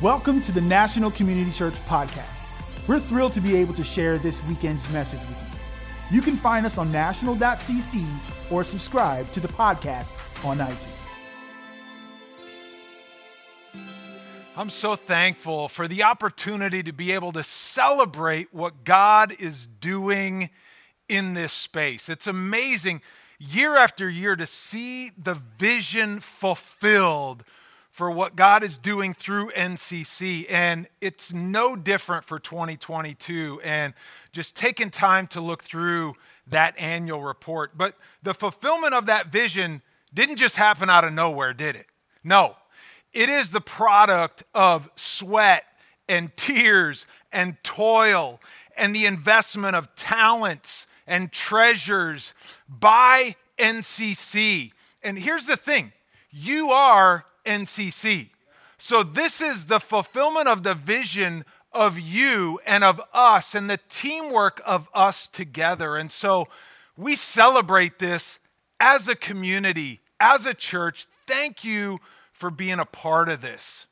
Welcome to the National Community Church Podcast. We're thrilled to be able to share this weekend's message with you. You can find us on national.cc or subscribe to the podcast on iTunes. I'm so thankful for the opportunity to be able to celebrate what God is doing in this space. It's amazing year after year to see the vision fulfilled for what God is doing through NCC. And it's no different for 2022. And just taking time to look through that annual report. But the fulfillment of that vision didn't just happen out of nowhere, did it? No. It is the product of sweat and tears and toil and the investment of talents and treasures by NCC. And here's the thing you are NCC. So, this is the fulfillment of the vision of you and of us and the teamwork of us together. And so, we celebrate this as a community, as a church. Thank you for being a part of this.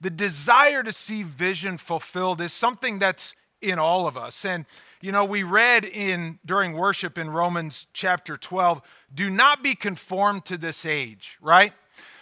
The desire to see vision fulfilled is something that's in all of us. And you know, we read in during worship in Romans chapter 12, do not be conformed to this age, right?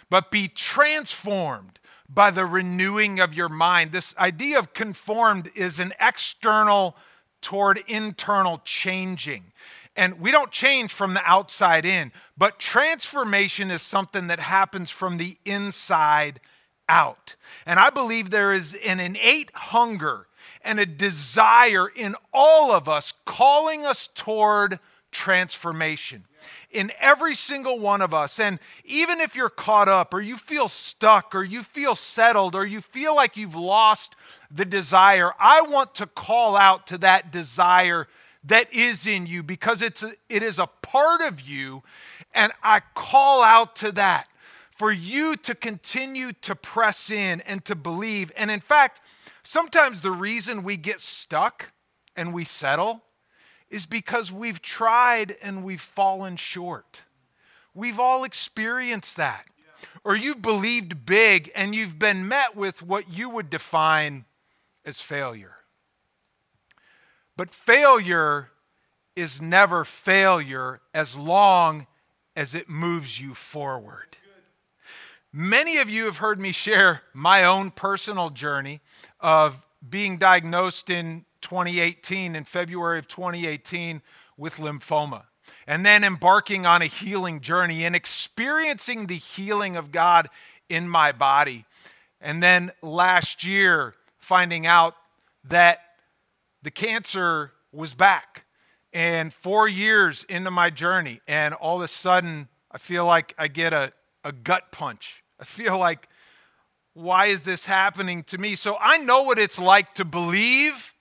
But be transformed by the renewing of your mind. This idea of conformed is an external toward internal changing. And we don't change from the outside in, but transformation is something that happens from the inside out. And I believe there is an innate hunger and a desire in all of us calling us toward transformation in every single one of us. And even if you're caught up or you feel stuck or you feel settled or you feel like you've lost the desire, I want to call out to that desire that is in you because it's a, it is a part of you and I call out to that for you to continue to press in and to believe. And in fact, sometimes the reason we get stuck and we settle is because we've tried and we've fallen short. We've all experienced that. Or you've believed big and you've been met with what you would define as failure. But failure is never failure as long as it moves you forward. Many of you have heard me share my own personal journey of being diagnosed in 2018, in February of 2018, with lymphoma. And then embarking on a healing journey and experiencing the healing of God in my body. And then last year, finding out that the cancer was back. And four years into my journey, and all of a sudden, I feel like I get a, a gut punch. I feel like, why is this happening to me? So I know what it's like to believe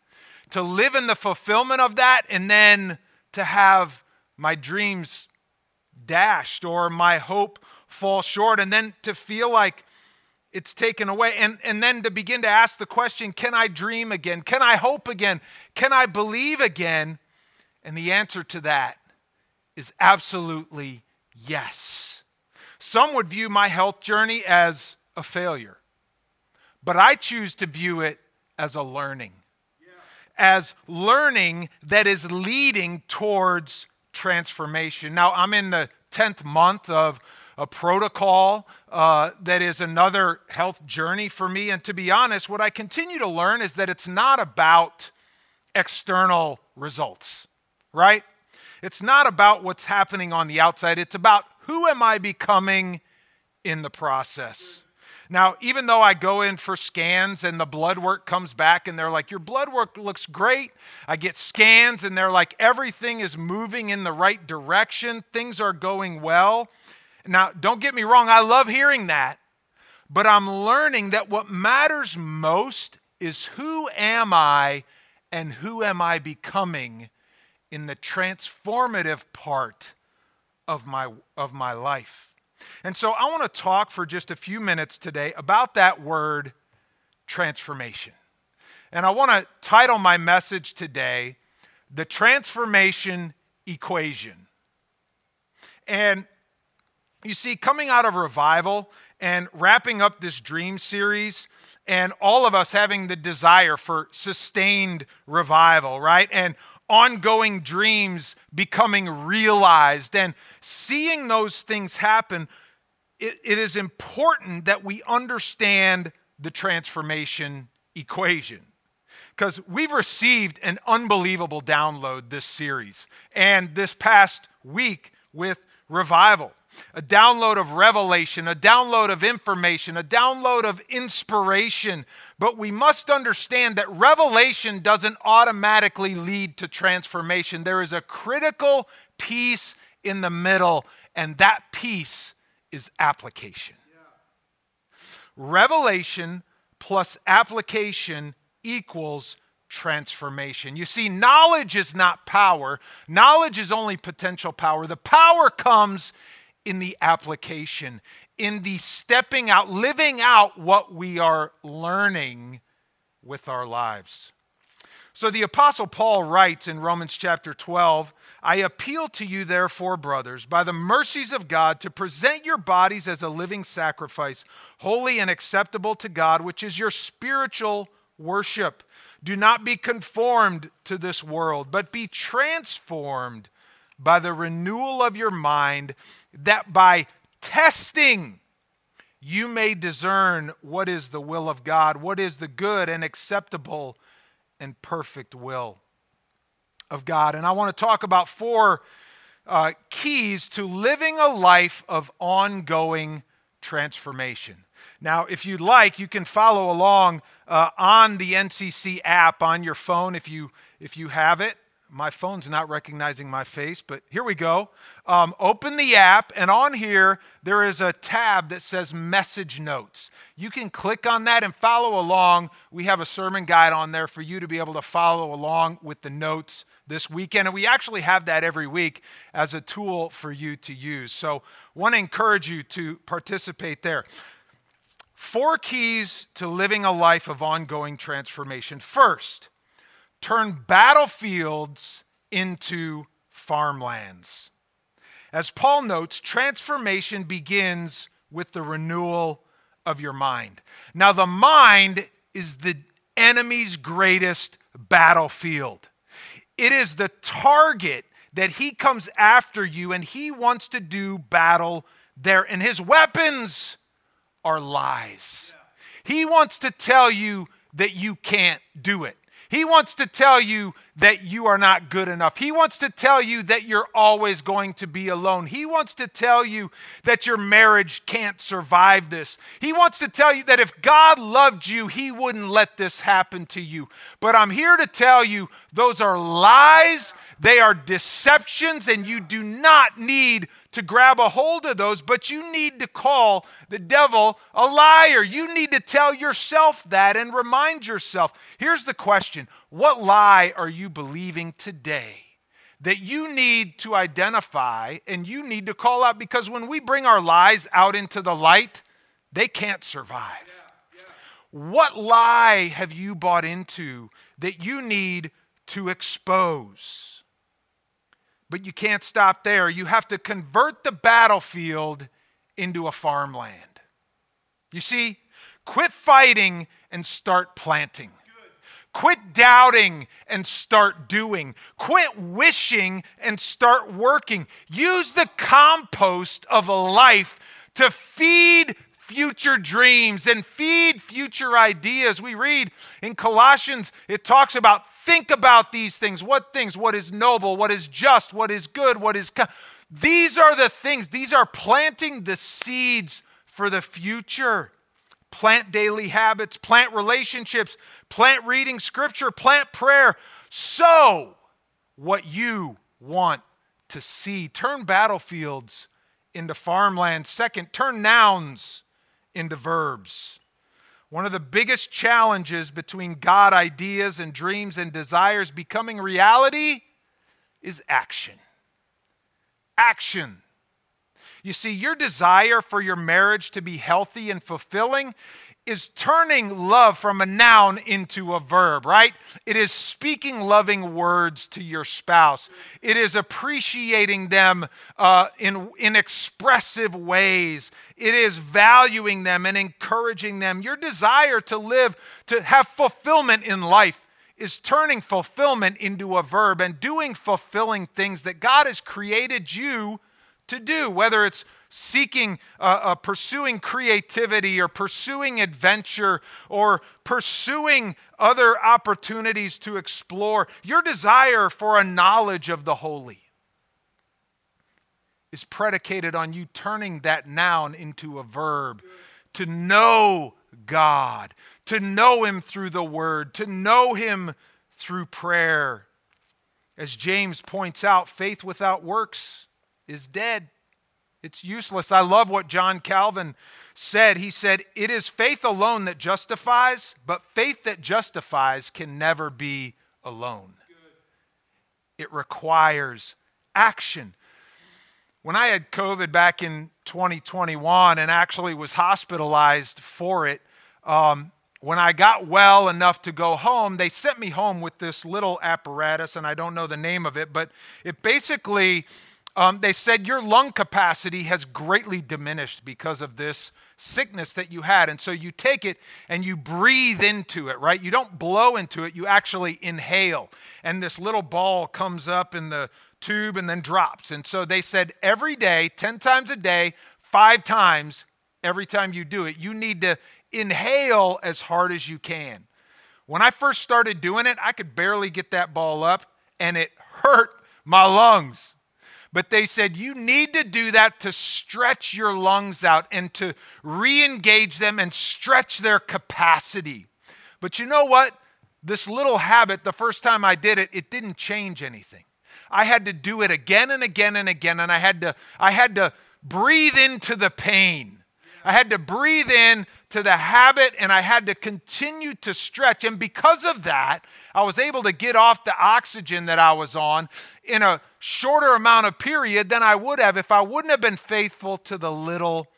to live in the fulfillment of that and then to have my dreams dashed or my hope fall short and then to feel like it's taken away. And, and then to begin to ask the question can i dream again? Can i hope again? Can i believe again? And the answer to that is absolutely yes. Some would view my health journey as a failure but i choose to view it as a learning as learning that is leading towards transformation. Now, I'm in the 10th month of a protocol uh, that is another health journey for me. And to be honest, what I continue to learn is that it's not about external results, right? It's not about what's happening on the outside, it's about who am I becoming in the process. Now, even though I go in for scans and the blood work comes back and they're like, Your blood work looks great, I get scans and they're like, Everything is moving in the right direction, things are going well. Now, don't get me wrong, I love hearing that, but I'm learning that what matters most is who am I and who am I becoming in the transformative part of my, of my life. And so I want to talk for just a few minutes today about that word transformation. And I want to title my message today, The Transformation Equation. And you see, coming out of revival and wrapping up this dream series and all of us having the desire for sustained revival, right? And ongoing dreams becoming realized and seeing those things happen, it, it is important that we understand the transformation equation. Because we've received an unbelievable download this series and this past week with revival a download of revelation, a download of information, a download of inspiration. But we must understand that revelation doesn't automatically lead to transformation. There is a critical piece in the middle, and that piece is application. Revelation plus application equals transformation. You see, knowledge is not power, knowledge is only potential power. The power comes in the application, in the stepping out, living out what we are learning with our lives. So the Apostle Paul writes in Romans chapter 12 I appeal to you, therefore, brothers, by the mercies of God, to present your bodies as a living sacrifice, holy and acceptable to God, which is your spiritual worship. Do not be conformed to this world, but be transformed by the renewal of your mind, that by testing you may discern what is the will of God, what is the good and acceptable and perfect will of God. And I want to talk about four uh, keys to living a life of ongoing transformation. Now, if you'd like, you can follow along uh, on the NCC app on your phone if you if you have it my phone's not recognizing my face, but here we go. Um, open the app, and on here, there is a tab that says Message Notes. You can click on that and follow along. We have a sermon guide on there for you to be able to follow along with the notes this weekend. And we actually have that every week as a tool for you to use. So, want to encourage you to participate there. Four keys to living a life of ongoing transformation. First, turn battlefields into farmlands. As Paul notes, transformation begins with the renewal of your mind. Now, the mind is the enemy's greatest battlefield, it is the target that he comes after you and he wants to do battle there. And his weapons are lies. He wants to tell you that you can't do it. He wants to tell you that you are not good enough. He wants to tell you that you're always going to be alone. He wants to tell you that your marriage can't survive this. He wants to tell you that if God loved you, He wouldn't let this happen to you. But I'm here to tell you those are lies, they are deceptions, and you do not need to grab a hold of those, but you need to call the devil a liar. You need to tell yourself that and remind yourself. Here's the question What lie are you believing today? That you need to identify and you need to call out because when we bring our lies out into the light, they can't survive. What lie have you bought into that you need to expose? But you can't stop there. You have to convert the battlefield into a farmland. You see, quit fighting and start planting. Quit doubting and start doing. Quit wishing and start working. Use the compost of a life to feed future dreams and feed future ideas. We read in Colossians, it talks about think about these things. What things? What is noble? What is just? What is good? What is. These are the things, these are planting the seeds for the future. Plant daily habits, plant relationships, plant reading scripture, plant prayer. Sow what you want to see. Turn battlefields into farmland. Second, turn nouns into verbs. One of the biggest challenges between God ideas and dreams and desires becoming reality is action. Action. You see, your desire for your marriage to be healthy and fulfilling is turning love from a noun into a verb, right? It is speaking loving words to your spouse. It is appreciating them uh, in, in expressive ways. It is valuing them and encouraging them. Your desire to live, to have fulfillment in life, is turning fulfillment into a verb and doing fulfilling things that God has created you to do, whether it's seeking, uh, uh, pursuing creativity or pursuing adventure or pursuing other opportunities to explore, your desire for a knowledge of the holy is predicated on you turning that noun into a verb to know God, to know Him through the Word, to know Him through prayer. As James points out, faith without works is dead. It's useless. I love what John Calvin said. He said, It is faith alone that justifies, but faith that justifies can never be alone. It requires action. When I had COVID back in 2021 and actually was hospitalized for it, um, when I got well enough to go home, they sent me home with this little apparatus, and I don't know the name of it, but it basically um, they said your lung capacity has greatly diminished because of this sickness that you had. And so you take it and you breathe into it, right? You don't blow into it, you actually inhale. And this little ball comes up in the tube and then drops. And so they said every day, 10 times a day, five times, every time you do it, you need to inhale as hard as you can. When I first started doing it, I could barely get that ball up and it hurt my lungs. But they said you need to do that to stretch your lungs out and to re engage them and stretch their capacity. But you know what? This little habit, the first time I did it, it didn't change anything. I had to do it again and again and again, and I had to, I had to breathe into the pain. I had to breathe in to the habit and I had to continue to stretch. And because of that, I was able to get off the oxygen that I was on in a shorter amount of period than I would have if I wouldn't have been faithful to the little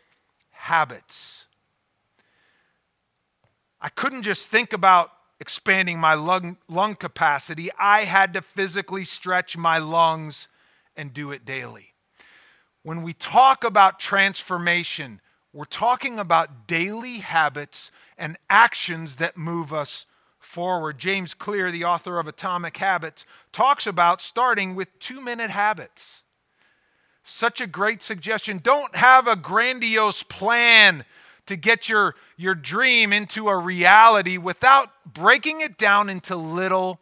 habits. I couldn't just think about expanding my lung, lung capacity, I had to physically stretch my lungs and do it daily. When we talk about transformation, we're talking about daily habits and actions that move us forward. James Clear, the author of Atomic Habits, talks about starting with two minute habits. Such a great suggestion. Don't have a grandiose plan to get your, your dream into a reality without breaking it down into little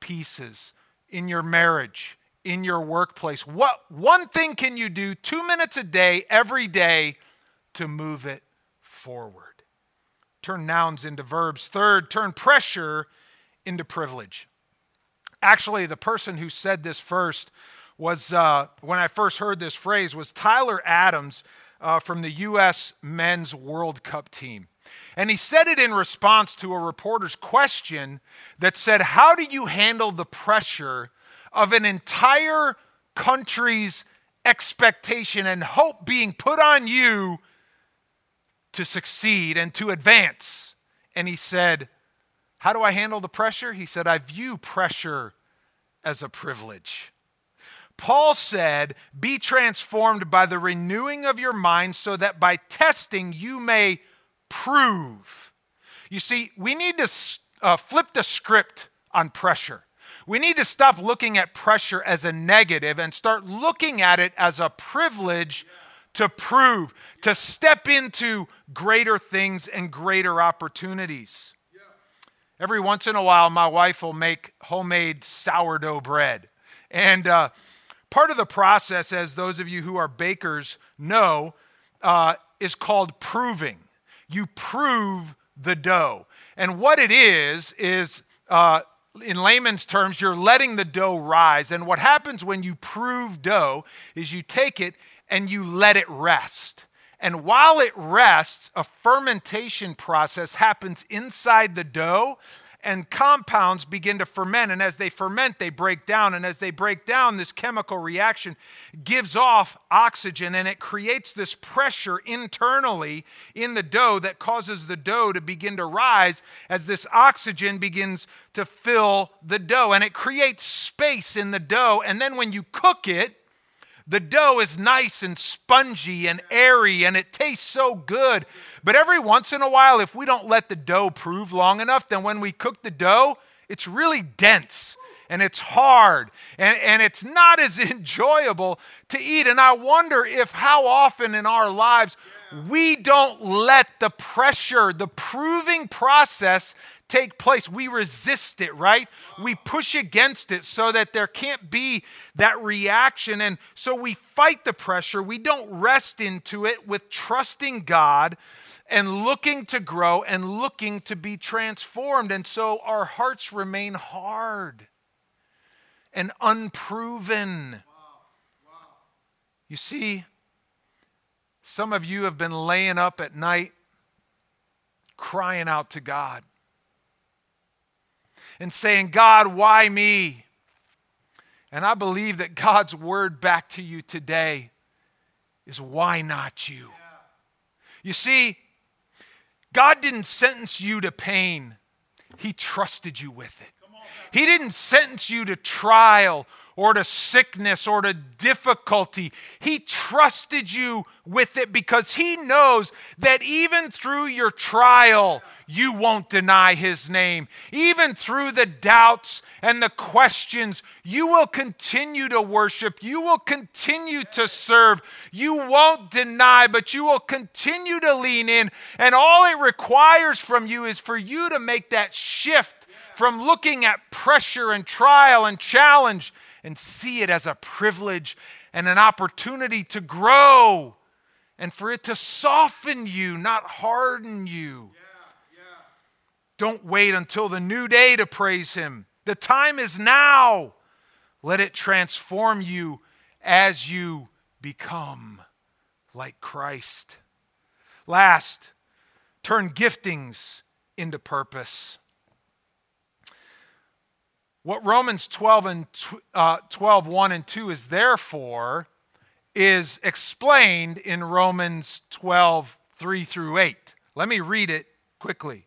pieces in your marriage, in your workplace. What one thing can you do 2 minutes a day every day to move it forward. Turn nouns into verbs. Third, turn pressure into privilege. Actually, the person who said this first was, uh, when I first heard this phrase, was Tyler Adams uh, from the U.S. Men's World Cup team. And he said it in response to a reporter's question that said, How do you handle the pressure of an entire country's expectation and hope being put on you to succeed and to advance. And he said, How do I handle the pressure? He said, I view pressure as a privilege. Paul said, Be transformed by the renewing of your mind so that by testing you may prove. You see, we need to uh, flip the script on pressure. We need to stop looking at pressure as a negative and start looking at it as a privilege to prove, to step into greater things and greater opportunities. Every once in a while, my wife will make homemade sourdough bread. And uh, part of the process, as those of you who are bakers know, uh, is called proving. You prove the dough. And what it is, is uh, in layman's terms, you're letting the dough rise. And what happens when you prove dough is you take it and you let it rest. And while it rests, a fermentation process happens inside the dough, and compounds begin to ferment. And as they ferment, they break down. And as they break down, this chemical reaction gives off oxygen and it creates this pressure internally in the dough that causes the dough to begin to rise as this oxygen begins to fill the dough. And it creates space in the dough. And then when you cook it, the dough is nice and spongy and airy and it tastes so good. But every once in a while, if we don't let the dough prove long enough, then when we cook the dough, it's really dense and it's hard and, and it's not as enjoyable to eat. And I wonder if how often in our lives we don't let the pressure, the proving process take place. We resist it, right? We push against it so that there can't be that reaction. And so we fight the pressure. We don't rest into it with trusting God and looking to grow and looking to be transformed. And so our hearts remain hard and unproven. You see, some of you have been laying up at night crying out to God and saying, God, why me? And I believe that God's word back to you today is, why not you? You see, God didn't sentence you to pain, He trusted you with it. He didn't sentence you to trial or to sickness or to difficulty. He trusted you with it because He knows that even through your trial, you won't deny His name. Even through the doubts and the questions, you will continue to worship. You will continue to serve. You won't deny, but you will continue to lean in. And all it requires from you is for you to make that shift from looking at pressure and trial and challenge and see it as a privilege and an opportunity to grow and for it to soften you, not harden you. Yeah, yeah. Don't wait until the new day to praise Him. The time is now. Let it transform you as you become like Christ. Last, turn giftings into purpose. What Romans 12 and uh, 12, 1 and 2 is there for is explained in Romans 12, 3 through 8. Let me read it quickly.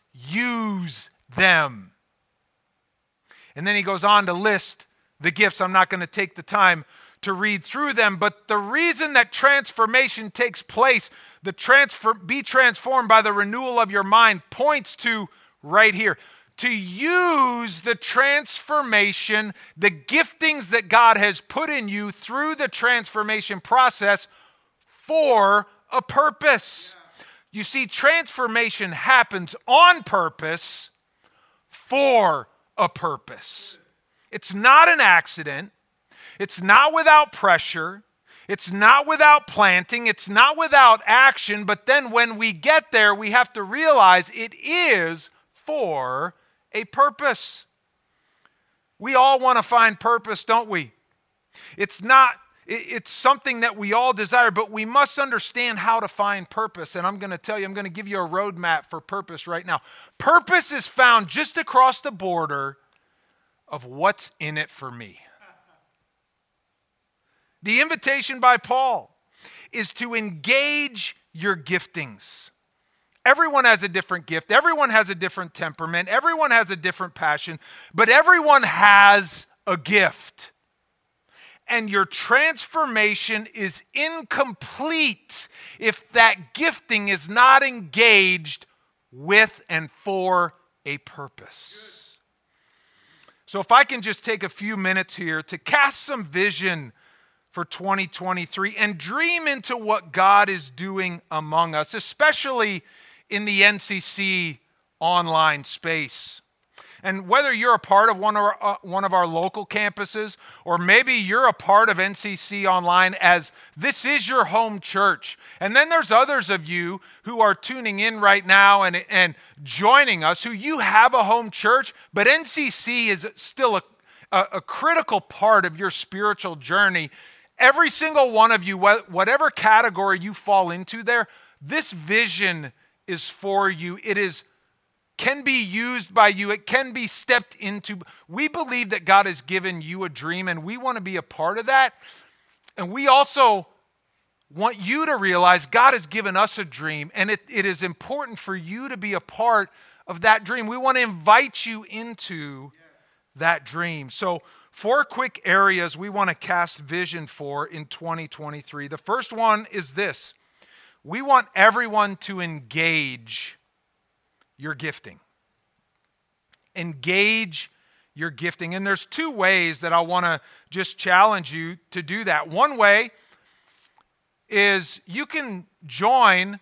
use them. And then he goes on to list the gifts. I'm not going to take the time to read through them, but the reason that transformation takes place, the transfer be transformed by the renewal of your mind points to right here. To use the transformation, the giftings that God has put in you through the transformation process for a purpose. You see, transformation happens on purpose for a purpose. It's not an accident. It's not without pressure. It's not without planting. It's not without action. But then when we get there, we have to realize it is for a purpose. We all want to find purpose, don't we? It's not it's something that we all desire, but we must understand how to find purpose. And I'm going to tell you, I'm going to give you a roadmap for purpose right now. Purpose is found just across the border of what's in it for me. The invitation by Paul is to engage your giftings. Everyone has a different gift, everyone has a different temperament, everyone has a different passion, but everyone has a gift and your transformation is incomplete if that gifting is not engaged with and for a purpose. So, if I can just take a few minutes here to cast some vision for 2023 and dream into what God is doing among us, especially in the NCC online space. And whether you're a part of one of, our, uh, one of our local campuses, or maybe you're a part of NCC Online as this is your home church. And then there's others of you who are tuning in right now and, and joining us who you have a home church, but NCC is still a, a, a critical part of your spiritual journey. Every single one of you, whatever category you fall into there, this vision is for you. It is can be used by you, it can be stepped into. We believe that God has given you a dream and we want to be a part of that. And we also want you to realize God has given us a dream and it, it is important for you to be a part of that dream. We want to invite you into that dream. So, four quick areas we want to cast vision for in 2023. The first one is this we want everyone to engage your gifting. Engage your gifting. And there's two ways that I want to just challenge you to do that. One way is you can join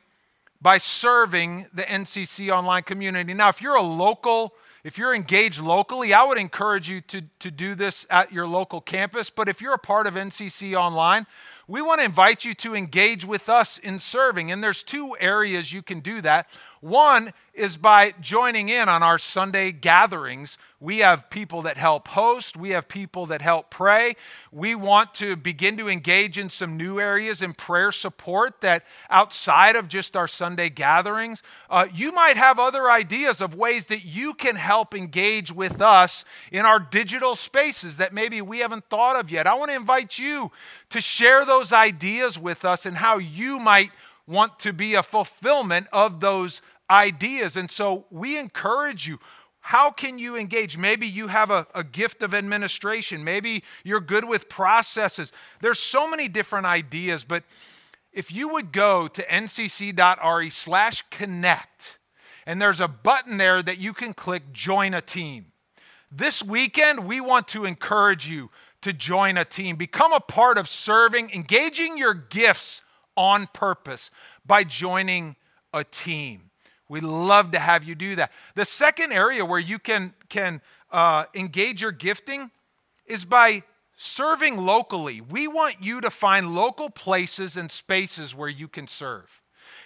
by serving the NCC online community. Now, if you're a local, if you're engaged locally, I would encourage you to, to do this at your local campus. But if you're a part of NCC online, we want to invite you to engage with us in serving. And there's two areas you can do that. One is by joining in on our Sunday gatherings. We have people that help host, we have people that help pray. We want to begin to engage in some new areas in prayer support that outside of just our Sunday gatherings. Uh, you might have other ideas of ways that you can help engage with us in our digital spaces that maybe we haven't thought of yet. I want to invite you to share those ideas with us and how you might want to be a fulfillment of those ideas. And so we encourage you. How can you engage? Maybe you have a, a, gift of administration. Maybe you're good with processes. There's so many different ideas, but if you would go to ncc.re slash connect, and there's a button there that you can click join a team. This weekend, we want to encourage you to join a team, become a part of serving, engaging your gifts on purpose by joining a team. We love to have you do that. The second area where you can, can uh, engage your gifting is by serving locally. We want you to find local places and spaces where you can serve.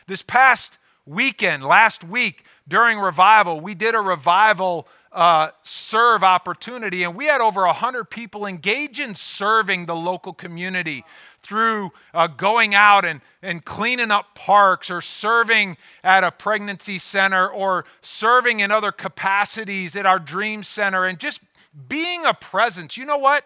This past weekend, last week during revival, we did a revival uh, serve opportunity, and we had over 100 people engage in serving the local community through uh, going out and, and cleaning up parks or serving at a pregnancy center or serving in other capacities at our dream center and just being a presence. You know what?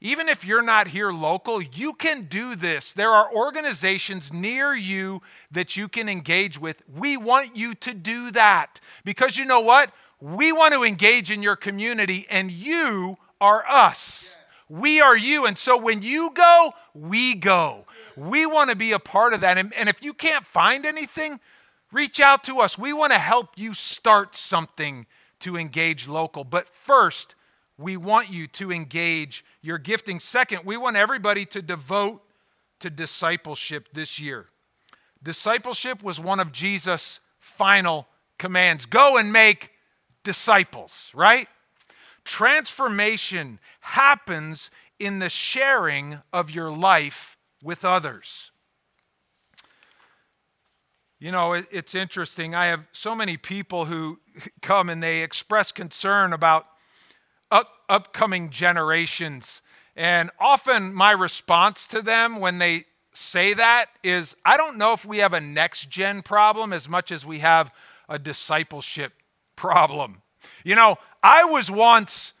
Even if you're not here local, you can do this. There are organizations near you that you can engage with. We want you to do that because you know what? We want to engage in your community, and you are us. We are you. And so when you go, we go. We want to be a part of that. And, and if you can't find anything, reach out to us. We want to help you start something to engage local. But first, we want you to engage your gifting. Second, we want everybody to devote to discipleship this year. Discipleship was one of Jesus' final commands go and make disciples, right? Transformation happens in the sharing of your life with others. You know, it's interesting. I have so many people who come and they express concern about up, upcoming generations. And often my response to them when they say that is I don't know if we have a next gen problem as much as we have a discipleship problem. You know, I was once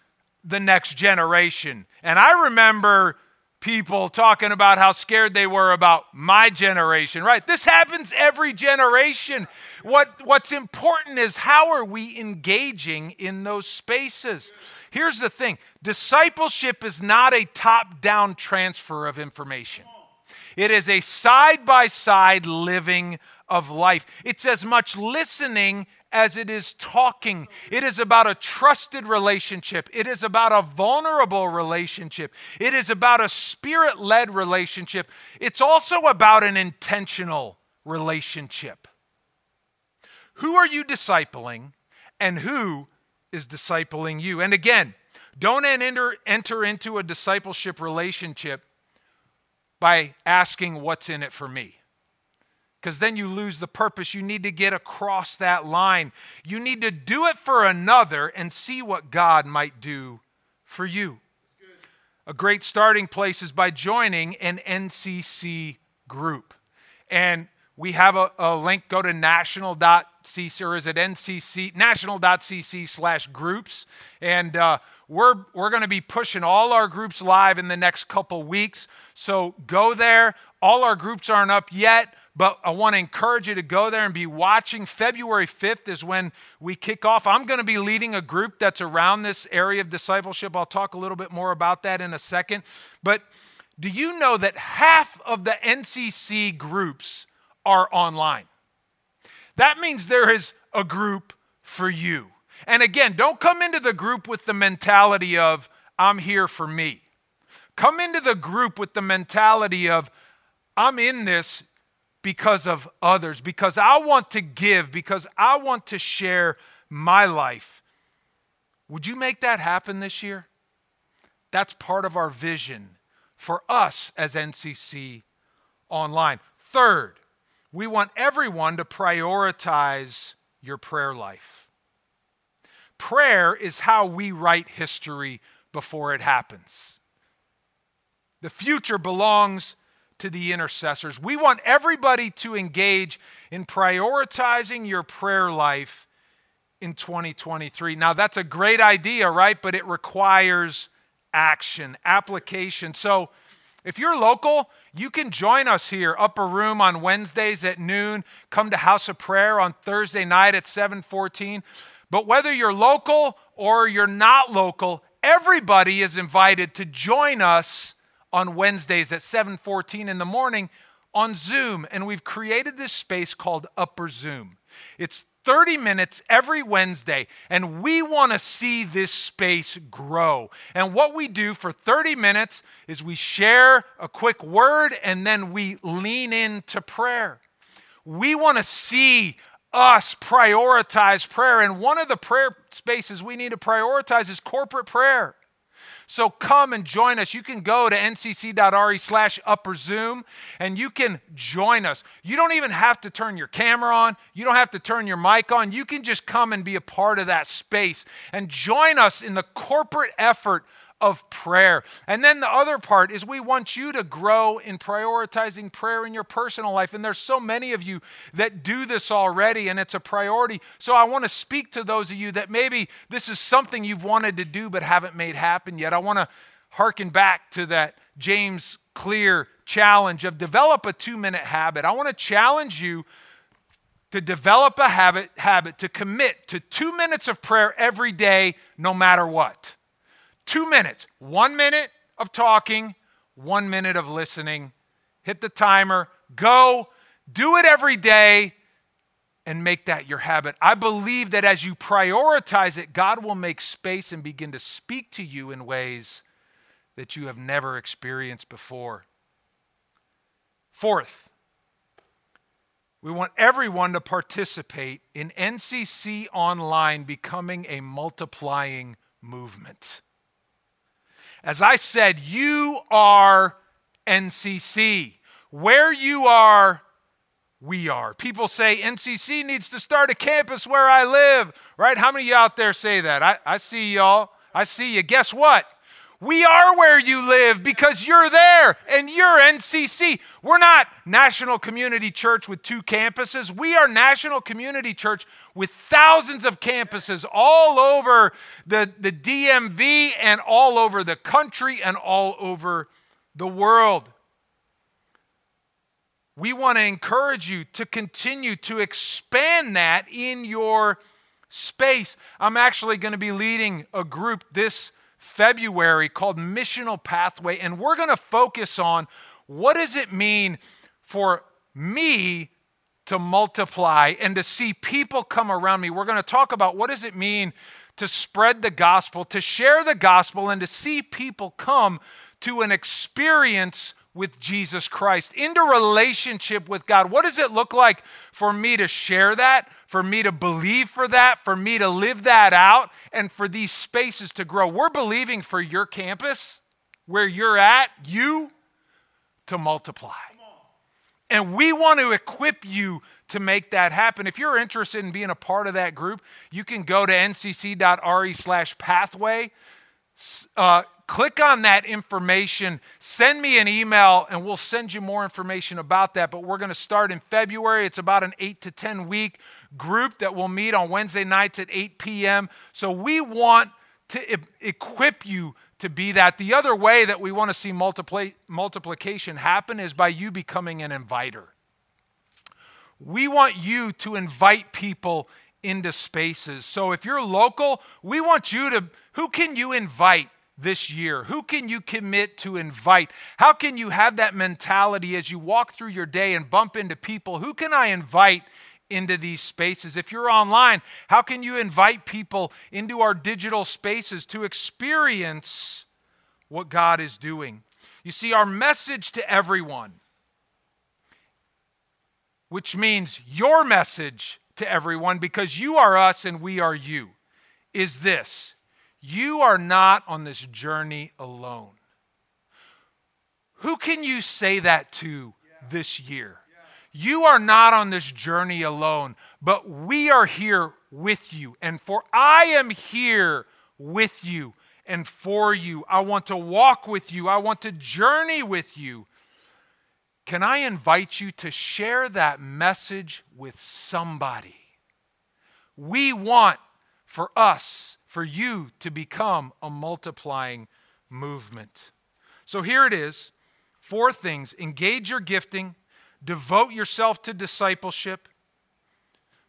the next generation, and I remember people talking about how scared they were about my generation, right? This happens every generation. What, what's important is how are we engaging in those spaces? Here's the thing discipleship is not a top down transfer of information, it is a side by side living of life. It's as much listening as it is talking. It is about a trusted relationship. It is about a vulnerable relationship. It is about a spirit led relationship. It's also about an intentional relationship. Who are you discipling and who is discipling you. And again, don't enter, enter into a discipleship relationship by asking, What's in it for me? Because then you lose the purpose. You need to get across that line. You need to do it for another and see what God might do for you. A great starting place is by joining an NCC group. And we have a, a link. Go to national.cc or is it ncc national.cc slash groups and uh, we're, we're going to be pushing all our groups live in the next couple weeks so go there all our groups aren't up yet but i want to encourage you to go there and be watching february 5th is when we kick off i'm going to be leading a group that's around this area of discipleship i'll talk a little bit more about that in a second but do you know that half of the ncc groups are online. That means there is a group for you. And again, don't come into the group with the mentality of, I'm here for me. Come into the group with the mentality of, I'm in this because of others, because I want to give, because I want to share my life. Would you make that happen this year? That's part of our vision for us as NCC Online. Third, we want everyone to prioritize your prayer life. Prayer is how we write history before it happens. The future belongs to the intercessors. We want everybody to engage in prioritizing your prayer life in 2023. Now, that's a great idea, right? But it requires action, application. So, if you're local, you can join us here, upper room on Wednesdays at noon. Come to House of Prayer on Thursday night at 714. But whether you're local or you're not local, everybody is invited to join us on Wednesdays at 714 in the morning on Zoom. And we've created this space called Upper Zoom. It's 30 minutes every Wednesday, and we want to see this space grow. And what we do for 30 minutes is we share a quick word and then we lean into prayer. We want to see us prioritize prayer. And one of the prayer spaces we need to prioritize is corporate prayer. So come and join us. You can go to ncc.re slash upper Zoom and you can join us. You don't even have to turn your camera on, you don't have to turn your mic on. You can just come and be a part of that space and join us in the corporate effort of prayer. And then the other part is we want you to grow in prioritizing prayer in your personal life. And there's so many of you that do this already, and it's a priority. So I want to speak to those of you that maybe this is something you've wanted to do but haven't made happen yet. I want to harken back to that James Clear challenge of develop a two minute habit. I want to challenge you to develop a habit, habit to commit to two minutes of prayer every day, no matter what. Two minutes. One minute of talking, one minute of listening. Hit the timer, go, do it every day, and make that your habit. I believe that as you prioritize it, God will make space and begin to speak to you in ways that you have never experienced before. Fourth, we want everyone to participate in NCC Online becoming a multiplying movement. As I said, you are NCC. Where you are, we are. People say NCC needs to start a campus where I live, right? How many of you out there say that? I, I see y'all. I see you. Guess what? We are where you live because you're there and you're NCC. We're not National Community Church with two campuses. We are National Community Church with thousands of campuses all over the, the DMV and all over the country and all over the world. We want to encourage you to continue to expand that in your space. I'm actually going to be leading a group this February called Missional Pathway, and we're going to focus on what does it mean for me to multiply and to see people come around me. We're going to talk about what does it mean to spread the gospel, to share the gospel, and to see people come to an experience with Jesus Christ, into relationship with God. What does it look like for me to share that, for me to believe for that, for me to live that out, and for these spaces to grow? We're believing for your campus, where you're at, you, to multiply. And we want to equip you to make that happen. If you're interested in being a part of that group, you can go to ncc.re slash pathway. Uh, click on that information, send me an email, and we'll send you more information about that. But we're going to start in February. It's about an 8 to 10 week group that will meet on Wednesday nights at 8 p.m. So we want to e- equip you to be that. The other way that we want to see multiply, multiplication happen is by you becoming an inviter. We want you to invite people into spaces. So if you're local, we want you to, who can you invite this year? Who can you commit to invite? How can you have that mentality as you walk through your day and bump into people? Who can I invite into these spaces? If you're online, how can you invite people into our digital spaces to experience what God is doing? You see, our message to everyone which means your message to everyone because you are us and we are you, is this you are not on this journey alone. Who can you say that to this year? You are not on this journey alone, but we are here with you. And for I am here with you and for you. I want to walk with you, I want to journey with you. Can I invite you to share that message with somebody? We want for us, for you to become a multiplying movement. So here it is four things engage your gifting, devote yourself to discipleship,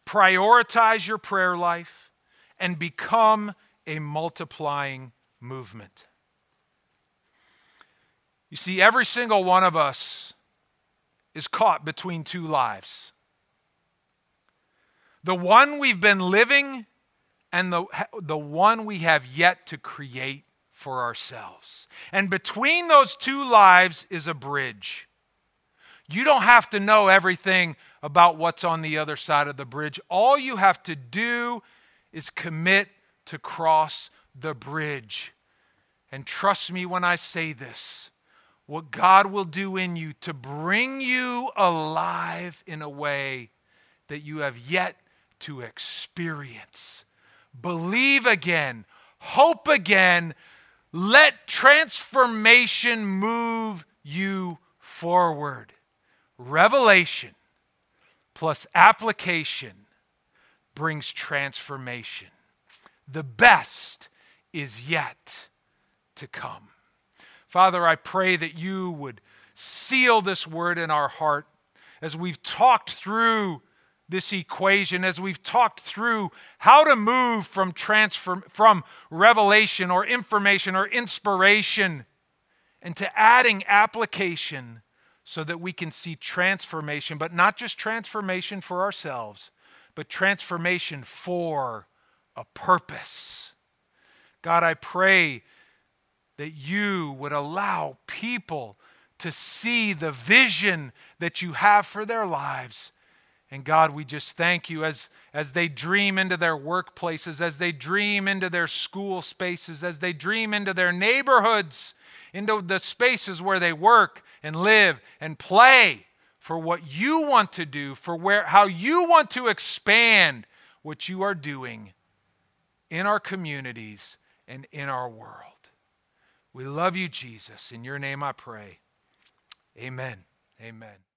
prioritize your prayer life, and become a multiplying movement. You see, every single one of us is caught between two lives the one we've been living and the, the one we have yet to create for ourselves. And between those two lives is a bridge. You don't have to know everything about what's on the other side of the bridge. All you have to do is commit to cross the bridge. And trust me when I say this what God will do in you to bring you alive in a way that you have yet to experience. Believe again, hope again, let transformation move you forward. Revelation plus application brings transformation. The best is yet to come. Father, I pray that you would seal this word in our heart as we've talked through this equation, as we've talked through how to move from transform from revelation or information or inspiration into adding application so that we can see transformation, but not just transformation for ourselves, but transformation for a purpose. God, I pray that you would allow people to see the vision that you have for their lives. And God, we just thank you as, as they dream into their workplaces, as they dream into their school spaces, as they dream into their neighborhoods, into the spaces where they work and live and play for what you want to do, for where, how you want to expand what you are doing in our communities and in our world. We love you, Jesus. In your name I pray. Amen. Amen.